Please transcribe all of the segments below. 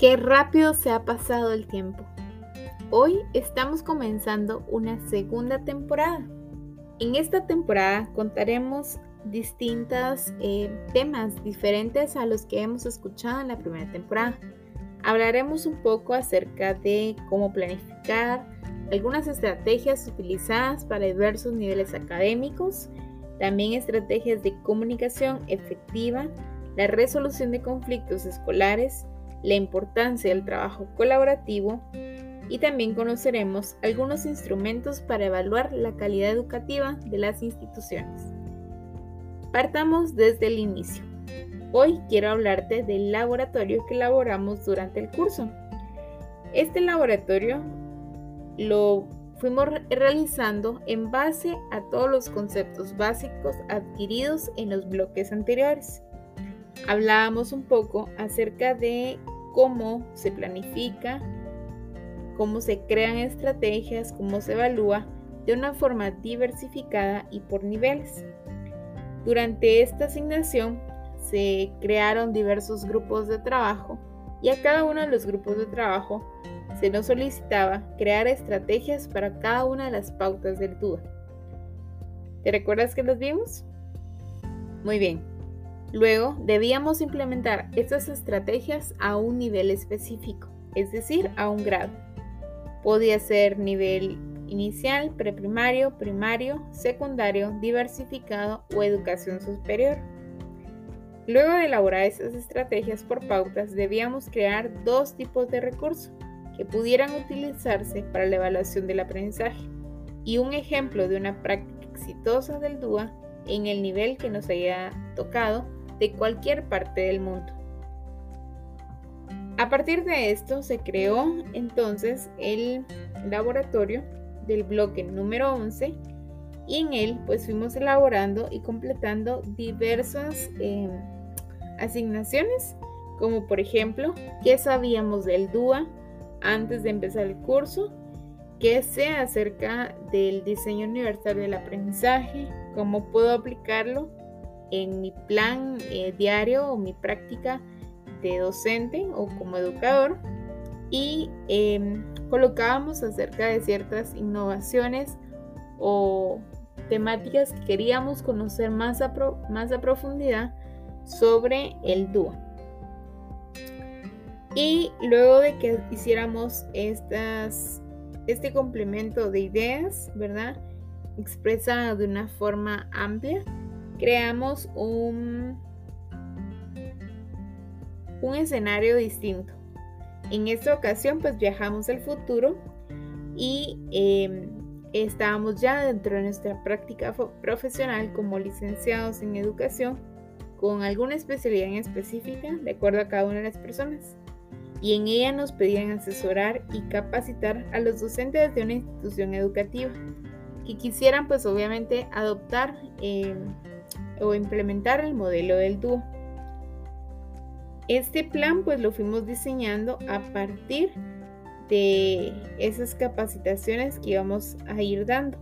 Qué rápido se ha pasado el tiempo. Hoy estamos comenzando una segunda temporada. En esta temporada contaremos distintos eh, temas diferentes a los que hemos escuchado en la primera temporada. Hablaremos un poco acerca de cómo planificar, algunas estrategias utilizadas para diversos niveles académicos, también estrategias de comunicación efectiva, la resolución de conflictos escolares, la importancia del trabajo colaborativo y también conoceremos algunos instrumentos para evaluar la calidad educativa de las instituciones. Partamos desde el inicio. Hoy quiero hablarte del laboratorio que elaboramos durante el curso. Este laboratorio lo fuimos realizando en base a todos los conceptos básicos adquiridos en los bloques anteriores. Hablábamos un poco acerca de cómo se planifica, cómo se crean estrategias, cómo se evalúa de una forma diversificada y por niveles. Durante esta asignación se crearon diversos grupos de trabajo y a cada uno de los grupos de trabajo se nos solicitaba crear estrategias para cada una de las pautas del TUA. ¿Te recuerdas que los vimos? Muy bien, Luego, debíamos implementar estas estrategias a un nivel específico, es decir, a un grado. Podía ser nivel inicial, preprimario, primario, secundario, diversificado o educación superior. Luego de elaborar esas estrategias por pautas, debíamos crear dos tipos de recursos que pudieran utilizarse para la evaluación del aprendizaje y un ejemplo de una práctica exitosa del DUA en el nivel que nos haya tocado de cualquier parte del mundo. A partir de esto se creó entonces el laboratorio del bloque número 11 y en él pues fuimos elaborando y completando diversas em, asignaciones como por ejemplo qué sabíamos del DUA antes de empezar el curso, qué sé acerca del diseño universal del aprendizaje, cómo puedo aplicarlo en mi plan eh, diario o mi práctica de docente o como educador y em, colocábamos acerca de ciertas innovaciones o temáticas que queríamos conocer más a, más a profundidad sobre el DUA. Y luego de que hiciéramos estas, este complemento de ideas, ¿verdad? Expresada de una forma amplia, creamos un, un escenario distinto. En esta ocasión pues viajamos al futuro y em, estábamos ya dentro de nuestra práctica profesional como licenciados en educación con alguna especialidad en específica de acuerdo a cada una de las personas. Y en ella nos pedían asesorar y capacitar a los docentes de una institución educativa que quisieran pues obviamente adoptar em, o implementar el modelo del dúo. Este plan pues lo fuimos diseñando a partir de esas capacitaciones que íbamos a ir dando.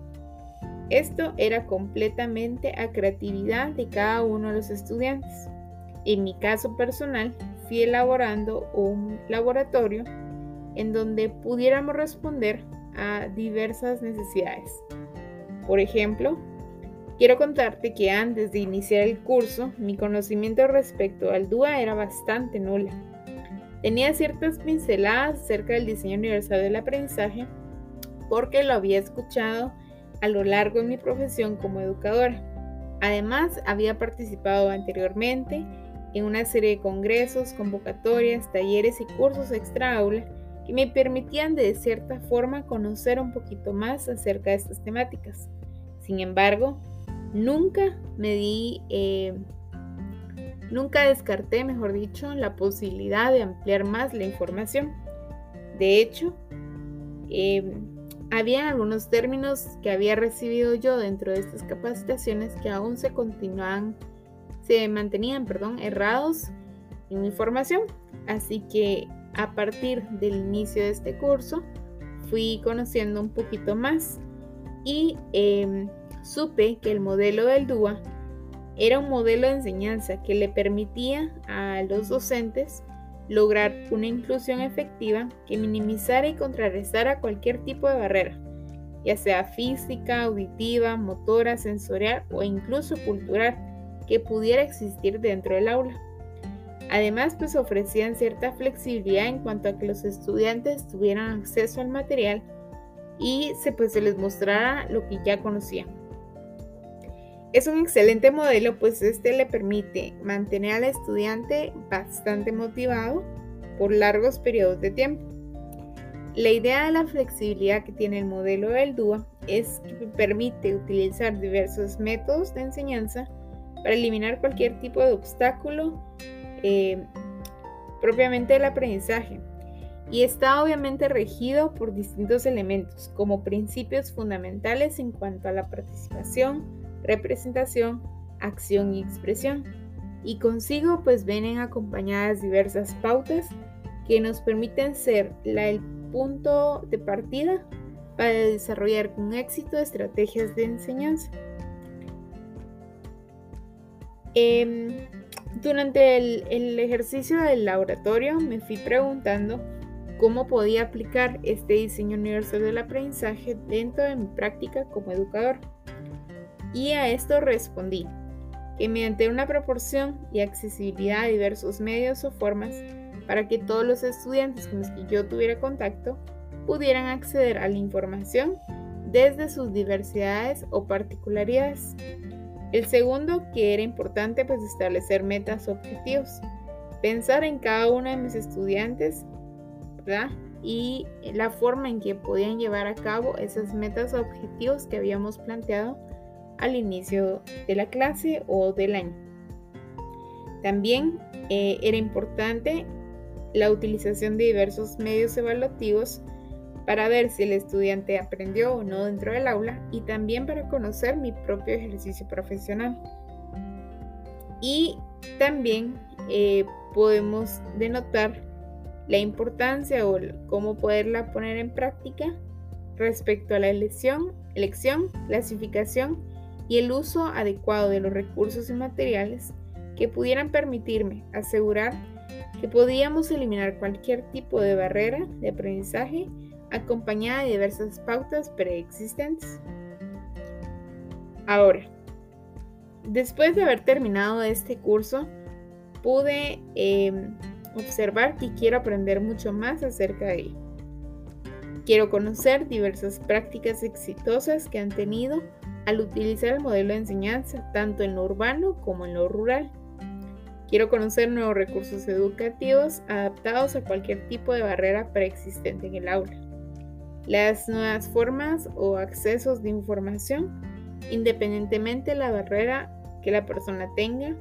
Esto era completamente a creatividad de cada uno de los estudiantes. En mi caso personal, fui elaborando un laboratorio en donde pudiéramos responder a diversas necesidades. Por ejemplo, Quiero contarte que antes de iniciar el curso, mi conocimiento respecto al DUA era bastante nula. Tenía ciertas pinceladas acerca del diseño universal del aprendizaje porque lo había escuchado a lo largo de mi profesión como educadora. Además, había participado anteriormente en una serie de congresos, convocatorias, talleres y cursos extra aula que me permitían de cierta forma conocer un poquito más acerca de estas temáticas. Sin embargo, Nunca me di, eh, nunca descarté, mejor dicho, la posibilidad de ampliar más la información. De hecho, eh, había algunos términos que había recibido yo dentro de estas capacitaciones que aún se continuaban, se mantenían, perdón, errados en mi formación. Así que a partir del inicio de este curso fui conociendo un poquito más y em, supe que el modelo del DUA era un modelo de enseñanza que le permitía a los docentes lograr una inclusión efectiva que minimizara y contrarrestara cualquier tipo de barrera, ya sea física, auditiva, motora, sensorial o incluso cultural, que pudiera existir dentro del aula. Además, pues ofrecían cierta flexibilidad en cuanto a que los estudiantes tuvieran acceso al material y se, pues, se les mostrara lo que ya conocían. Es un excelente modelo, pues este le permite mantener al estudiante bastante motivado por largos periodos de tiempo. La idea de la flexibilidad que tiene el modelo del DUA es que permite utilizar diversos métodos de enseñanza para eliminar cualquier tipo de obstáculo eh, propiamente del aprendizaje y está obviamente regido por distintos elementos como principios fundamentales en cuanto a la participación, representación, acción y expresión. Y consigo pues vienen acompañadas diversas pautas que nos permiten ser el punto de partida para desarrollar con éxito estrategias de enseñanza. Em, durante el, ejercicio del laboratorio me fui preguntando cómo podía aplicar este diseño universal del aprendizaje dentro de mi práctica como educador. Y a esto respondí que mediante una proporción y accesibilidad a diversos medios o formas para que todos los estudiantes con los que yo tuviera contacto pudieran acceder a la información desde sus diversidades o particularidades. El segundo, que era importante, pues establecer metas objetivos. Pensar en cada uno de mis estudiantes. Y la forma en que podían llevar a cabo esas metas objetivos que habíamos planteado al inicio de la clase o del año. También eh, era importante la utilización de diversos medios evaluativos para ver si el estudiante aprendió o no dentro del aula y también para conocer mi propio ejercicio profesional. Y también eh, podemos denotar la importancia o cómo poderla poner en práctica respecto a la elección, elección, clasificación y el uso adecuado de los recursos y materiales que pudieran permitirme asegurar que podíamos eliminar cualquier tipo de barrera de aprendizaje acompañada de diversas pautas preexistentes. Ahora, después de haber terminado este curso, pude em, observar que quiero aprender mucho más acerca de él. Quiero conocer diversas prácticas exitosas que han tenido al utilizar el modelo de enseñanza, tanto en lo urbano como en lo rural. Quiero conocer nuevos recursos educativos adaptados a cualquier tipo de barrera preexistente en el aula las nuevas formas o accesos de información, independientemente de la barrera que la persona tenga.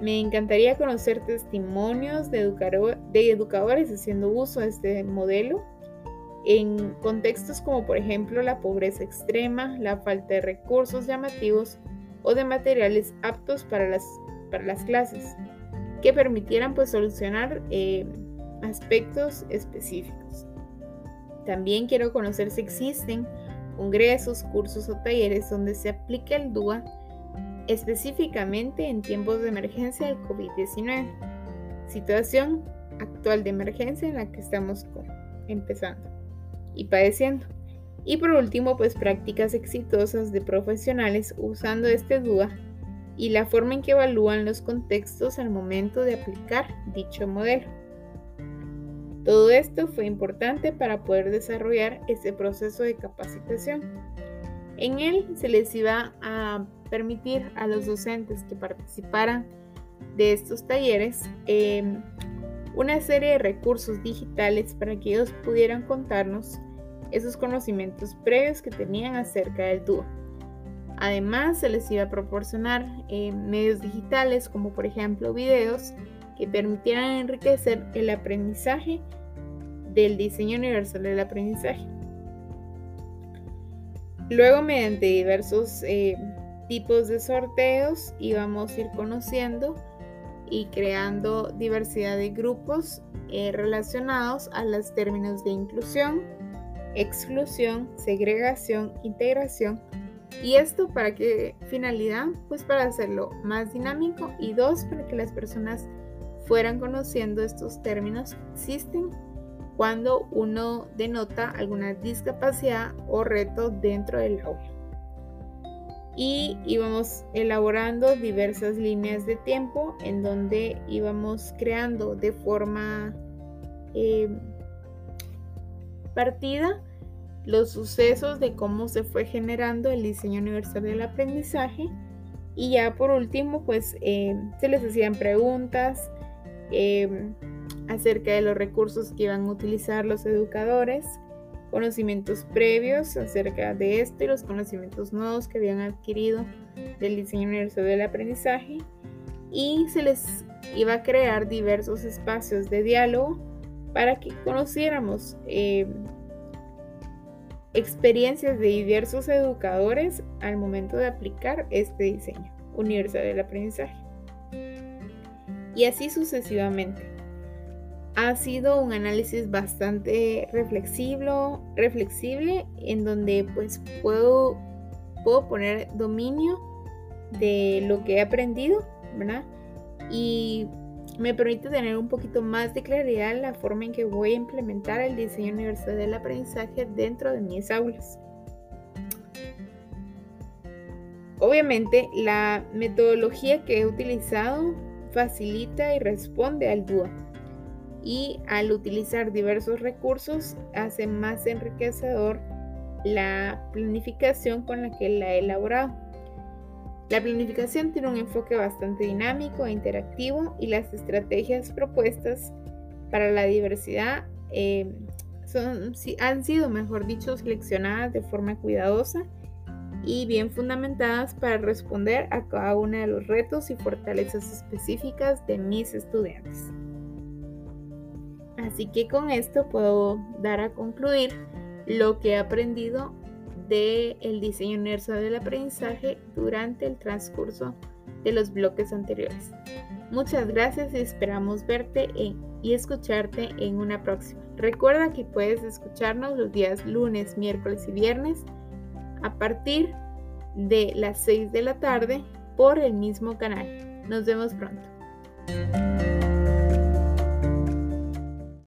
Me encantaría conocer testimonios de, educadores haciendo uso de este modelo en contextos como por ejemplo la pobreza extrema, la falta de recursos llamativos o de materiales aptos para las, para las clases que permitieran pues solucionar eh, aspectos específicos. También quiero conocer si existen congresos, cursos o talleres donde se aplique el DUA específicamente en tiempos de emergencia del COVID-19, situación actual de emergencia en la que estamos empezando y padeciendo. Y por último, pues prácticas exitosas de profesionales usando este DUA y la forma en que evalúan los contextos al momento de aplicar dicho modelo. Todo esto fue importante para poder desarrollar ese proceso de capacitación. En él se les iba a permitir a los docentes que participaran de estos talleres em, una serie de recursos digitales para que ellos pudieran contarnos esos conocimientos previos que tenían acerca del dúo. Además, se les iba a proporcionar em, medios digitales como por ejemplo videos que permitieran enriquecer el aprendizaje del diseño universal del aprendizaje. Luego, mediante diversos eh, tipos de sorteos, íbamos a ir conociendo y creando diversidad de grupos eh, relacionados a los términos de inclusión, exclusión, segregación, integración. Y esto para qué finalidad? Pues para hacerlo más dinámico y dos, para que las personas fueran conociendo estos términos que existen cuando uno denota alguna discapacidad o reto dentro del aula. Y íbamos elaborando diversas líneas de tiempo en donde íbamos creando de forma eh, partida los sucesos de cómo se fue generando el diseño universal del aprendizaje. Y ya por último pues eh, se les hacían preguntas eh, acerca de los recursos que iban a utilizar los educadores, conocimientos previos acerca de esto y los conocimientos nuevos que habían adquirido del diseño universal del aprendizaje. Y se les iba a crear diversos espacios de diálogo para que conociéramos eh, experiencias de diversos educadores al momento de aplicar este diseño universal del aprendizaje. Y así sucesivamente. Ha sido un análisis bastante reflexible, reflexible en donde pues puedo, puedo poner dominio de lo que he aprendido, ¿verdad? Y me permite tener un poquito más de claridad en la forma en que voy a implementar el diseño universal del aprendizaje dentro de mis aulas. Obviamente, la metodología que he utilizado facilita y responde al DUA y al utilizar diversos recursos hace más enriquecedor la planificación con la que la he elaborado. La planificación tiene un enfoque bastante dinámico e interactivo y las estrategias propuestas para la diversidad eh, son, han sido, mejor dicho, seleccionadas de forma cuidadosa y bien fundamentadas para responder a cada uno de los retos y fortalezas específicas de mis estudiantes. Así que con esto puedo dar a concluir lo que he aprendido del diseño universal del aprendizaje durante el transcurso de los bloques anteriores. Muchas gracias y esperamos verte y escucharte en una próxima. Recuerda que puedes escucharnos los días lunes, miércoles y viernes a partir de las 6 de la tarde por el mismo canal. Nos vemos pronto.